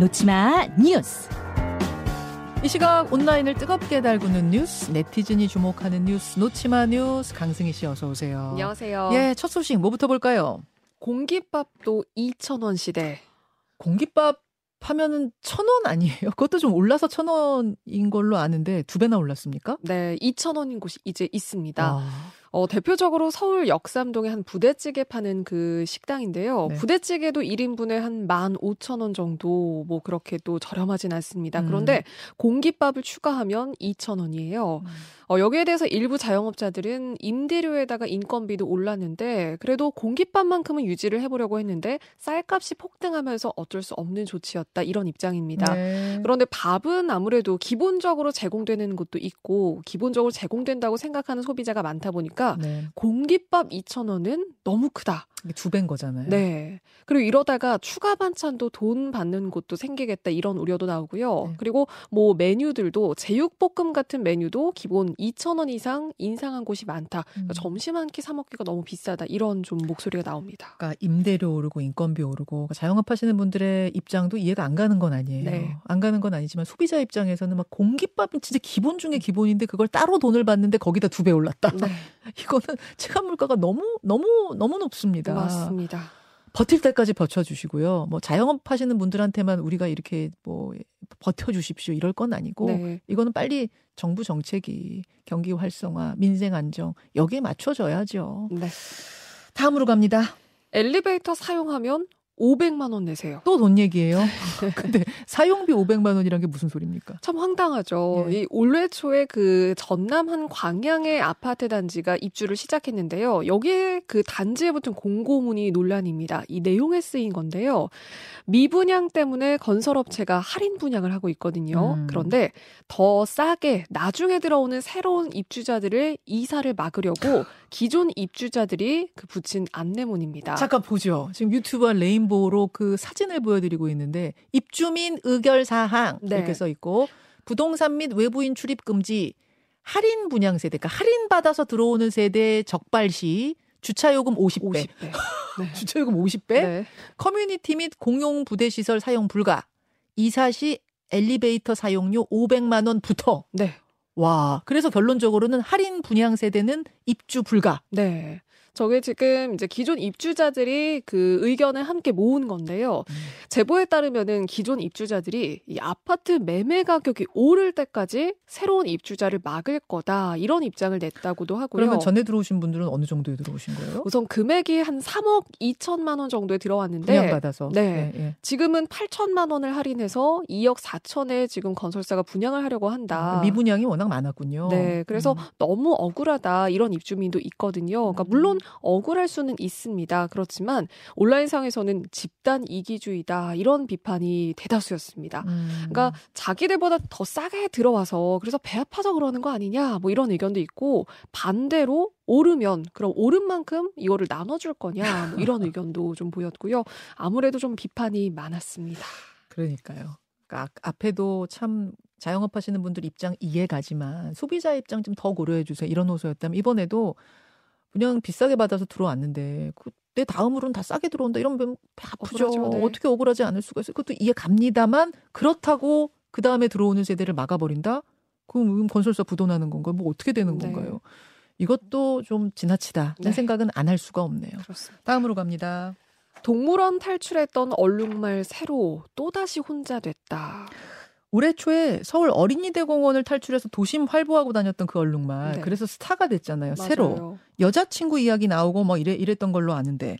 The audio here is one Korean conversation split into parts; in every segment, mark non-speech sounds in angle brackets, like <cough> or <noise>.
놓지마 뉴스. 이 시각 온라인을 뜨겁게 달구는 뉴스, 네티즌이 주목하는 뉴스, 놓지마 뉴스, 강승희 씨 어서 오세요. 안녕하세요. 예, 첫 소식 뭐부터 볼까요? 공깃밥도 2,000원 시대. 공깃밥 하면은 천 원 아니에요? 그것도 좀 올라서 천 원인 걸로 아는데 두 배나 올랐습니까? 네, 2,000원인 곳이 이제 있습니다. 아, 어, 대표적으로 서울 역삼동에 한 부대찌개 파는 그 식당인데요. 네. 부대찌개도 1인분에 한 15,000원 정도 뭐 그렇게 또 저렴하진 않습니다. 음. 그런데 공깃밥을 추가하면 2,000원이에요. 음. 어, 여기에 대해서 일부 자영업자들은 임대료에다가 인건비도 올랐는데 그래도 공깃밥만큼은 유지를 해보려고 했는데 쌀값이 폭등하면서 어쩔 수 없는 조치였다 이런 입장입니다. 네. 그런데 밥은 아무래도 기본적으로 제공되는 곳도 있고 기본적으로 제공된다고 생각하는 소비자가 많다 보니까 네. 공깃밥 2,000원은 너무 크다. 두 배인 거잖아요. 네. 그리고 이러다가 추가 반찬도 돈 받는 곳도 생기겠다 이런 우려도 나오고요. 네. 그리고 뭐 메뉴들도 제육볶음 같은 메뉴도 기본 2,000원 이상 인상한 곳이 많다. 그러니까 음. 점심 한 끼 사 먹기가 너무 비싸다. 이런 좀 목소리가 나옵니다. 그러니까 임대료 오르고 인건비 오르고 그러니까 자영업 하시는 분들의 입장도 이해가 안 가는 건 아니에요. 네. 안 가는 건 아니지만 소비자 입장에서는 막 공깃밥은 진짜 기본 중에 기본인데 그걸 따로 돈을 받는데 거기다 두 배 올랐다. 네. <laughs> 이거는 체감 물가가 너무 너무 너무 높습니다. 맞습니다. 버틸 때까지 버텨주시고요. 뭐 자영업 하시는 분들한테만 우리가 이렇게 뭐 버텨주십시오 이럴 건 아니고 네. 이거는 빨리 정부 정책이 경기 활성화, 민생 안정 여기에 맞춰져야죠. 네. 다음으로 갑니다. 엘리베이터 사용하면 500만 원 내세요. 또 돈 얘기예요. <laughs> 근데 사용비 500만 원이란 게 무슨 소리입니까? 참 황당하죠. 예. 이 올해 초에 그 전남 한 광양의 아파트 단지가 입주를 시작했는데요. 여기에 그 단지에 붙은 공고문이 논란입니다. 이 내용에 쓰인 건데요. 미분양 때문에 건설업체가 할인 분양을 하고 있거든요. 음. 그런데 더 싸게 나중에 들어오는 새로운 입주자들의 이사를 막으려고 <laughs> 기존 입주자들이 그 붙인 안내문입니다. 잠깐 보죠. 지금 유튜브와 레인보우로 그 사진을 보여드리고 있는데 입주민 의결 사항 네. 이렇게 써 있고 부동산 및 외부인 출입 금지 할인 분양 세대, 그러니까 할인 받아서 들어오는 세대 적발 시 주차 요금 50배, 50배. <laughs> 네. 주차 요금 50배, 네. 커뮤니티 및 공용 부대 시설 사용 불가, 이사 시 엘리베이터 사용료 500만 원부터 네. 와 그래서 결론적으로는 할인 분양 세대는 입주 불가. 네. 저게 지금 이제 기존 입주자들이 그 의견을 함께 모은 건데요. 음. 제보에 따르면은 기존 입주자들이 이 아파트 매매 가격이 오를 때까지 새로운 입주자를 막을 거다 이런 입장을 냈다고도 하고요. 그러면 전에 들어오신 분들은 어느 정도에 들어오신 거예요? 우선 금액이 한 3억 2천만 원 정도에 들어왔는데 분양받아서. 네. 예. 지금은 8천만 원을 할인해서 2억 4천에 지금 건설사가 분양을 하려고 한다. 미분양이 워낙 많았군요. 네, 그래서 음. 너무 억울하다 이런 입주민도 있거든요. 그러니까 물론 억울할 수는 있습니다. 그렇지만 온라인상에서는 집단 이기주의다 이런 비판이 대다수였습니다. 음. 그러니까 자기들보다 더 싸게 들어와서 그래서 배 아파서 그러는 거 아니냐 뭐 이런 의견도 있고 반대로 오르면 그럼 오른 만큼 이거를 나눠줄 거냐 뭐 이런 <laughs> 의견도 좀 보였고요. 아무래도 좀 비판이 많았습니다. 그러니까요. 그러니까 앞- 앞에도 참 자영업 하시는 분들 입장 이해 가지만 소비자 입장 좀 더 고려해 주세요. 이런 호소였다면 이번에도 그냥 비싸게 받아서 들어왔는데 그 내 다음으로는 다 싸게 들어온다 이러면 배 아프죠. 억울하죠, 네. 어떻게 억울하지 않을 수가 있어요. 그것도 이해 갑니다만 그렇다고 그 다음에 들어오는 세대를 막아버린다? 그럼 건설사 부도나는 건가요? 뭐 어떻게 되는 네. 건가요? 이것도 좀 지나치다. 네. 생각은 안 할 수가 없네요. 그렇습니다. 다음으로 갑니다. 동물원 탈출했던 얼룩말 새로 또다시 혼자 됐다. 올해 초에 서울 어린이대공원을 탈출해서 도심 활보하고 다녔던 그 얼룩말. 네. 그래서 스타가 됐잖아요. 새로. 맞아요. 여자친구 이야기 나오고 뭐 이래, 이랬던 걸로 아는데.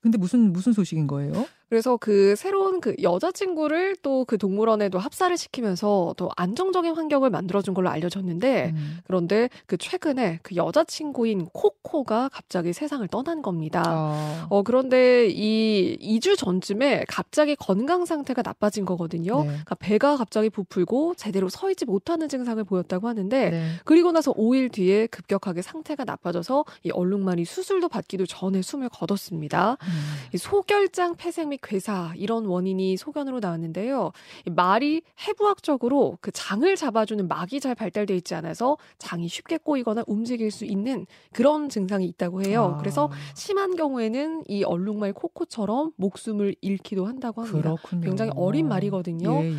근데 무슨, 무슨 소식인 거예요? 그래서 그 새로운 그 여자친구를 또 그 동물원에도 합사를 시키면서 또 안정적인 환경을 만들어준 걸로 알려졌는데 음. 그런데 그 최근에 그 여자친구인 코코가 갑자기 세상을 떠난 겁니다. 아. 어, 그런데 이 2주 전쯤에 갑자기 건강 상태가 나빠진 거거든요. 네. 그러니까 배가 갑자기 부풀고 제대로 서 있지 못하는 증상을 보였다고 하는데 네. 그리고 나서 5일 뒤에 급격하게 상태가 나빠져서 이 얼룩말이 수술도 받기도 전에 숨을 거뒀습니다. 음. 이 소결장 폐색 및및 괴사 이런 원인이 소견으로 나왔는데요. 말이 해부학적으로 그 장을 잡아주는 막이 잘 발달돼 있지 않아서 장이 쉽게 꼬이거나 움직일 수 있는 그런 증상이 있다고 해요. 아. 그래서 심한 경우에는 이 얼룩말 코코처럼 목숨을 잃기도 한다고 합니다. 그렇군요. 굉장히 어린 말이거든요. 예, 예.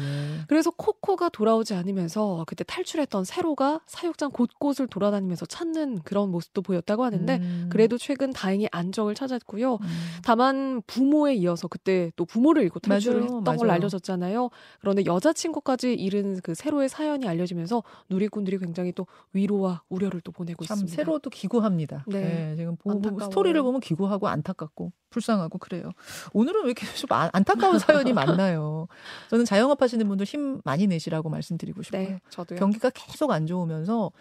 그래서 코코가 돌아오지 않으면서 그때 탈출했던 세로가 사육장 곳곳을 돌아다니면서 찾는 그런 모습도 보였다고 하는데 음. 그래도 최근 다행히 안정을 찾았고요. 음. 다만 부모에 이어서 그때 또 부모를 잃고 탈출을 맞아요, 했던 걸 맞아요. 알려졌잖아요. 그런데 여자친구까지 잃은 그 세로의 사연이 알려지면서 누리꾼들이 굉장히 또 위로와 우려를 또 보내고 참 있습니다. 새로도 기구합니다. 네. 네, 지금 보고. 스토리를 보면 기구하고 안타깝고 불쌍하고 그래요. 오늘은 왜 이렇게 좀 안- 안타까운 사연이 <laughs> 많나요? 저는 자영업 하시는 분들 힘 많이 내시라고 말씀드리고 싶어요. 네, 저도요. 경기가 계속 안 좋으면서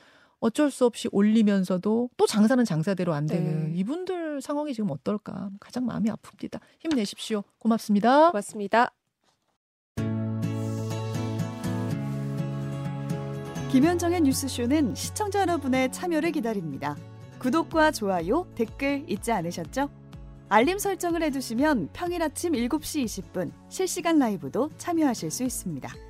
어쩔 수 없이 올리면서도 또 장사는 장사대로 안 되는 네. 이분들 상황이 지금 어떨까 가장 마음이 아픕니다. 힘내십시오. 고맙습니다. 고맙습니다. 김현정의 뉴스쇼는 시청자 여러분의 참여를 기다립니다. 구독과 좋아요, 댓글 잊지 않으셨죠? 알림 설정을 해두시면 평일 아침 7시 20분 실시간 라이브도 참여하실 수 있습니다.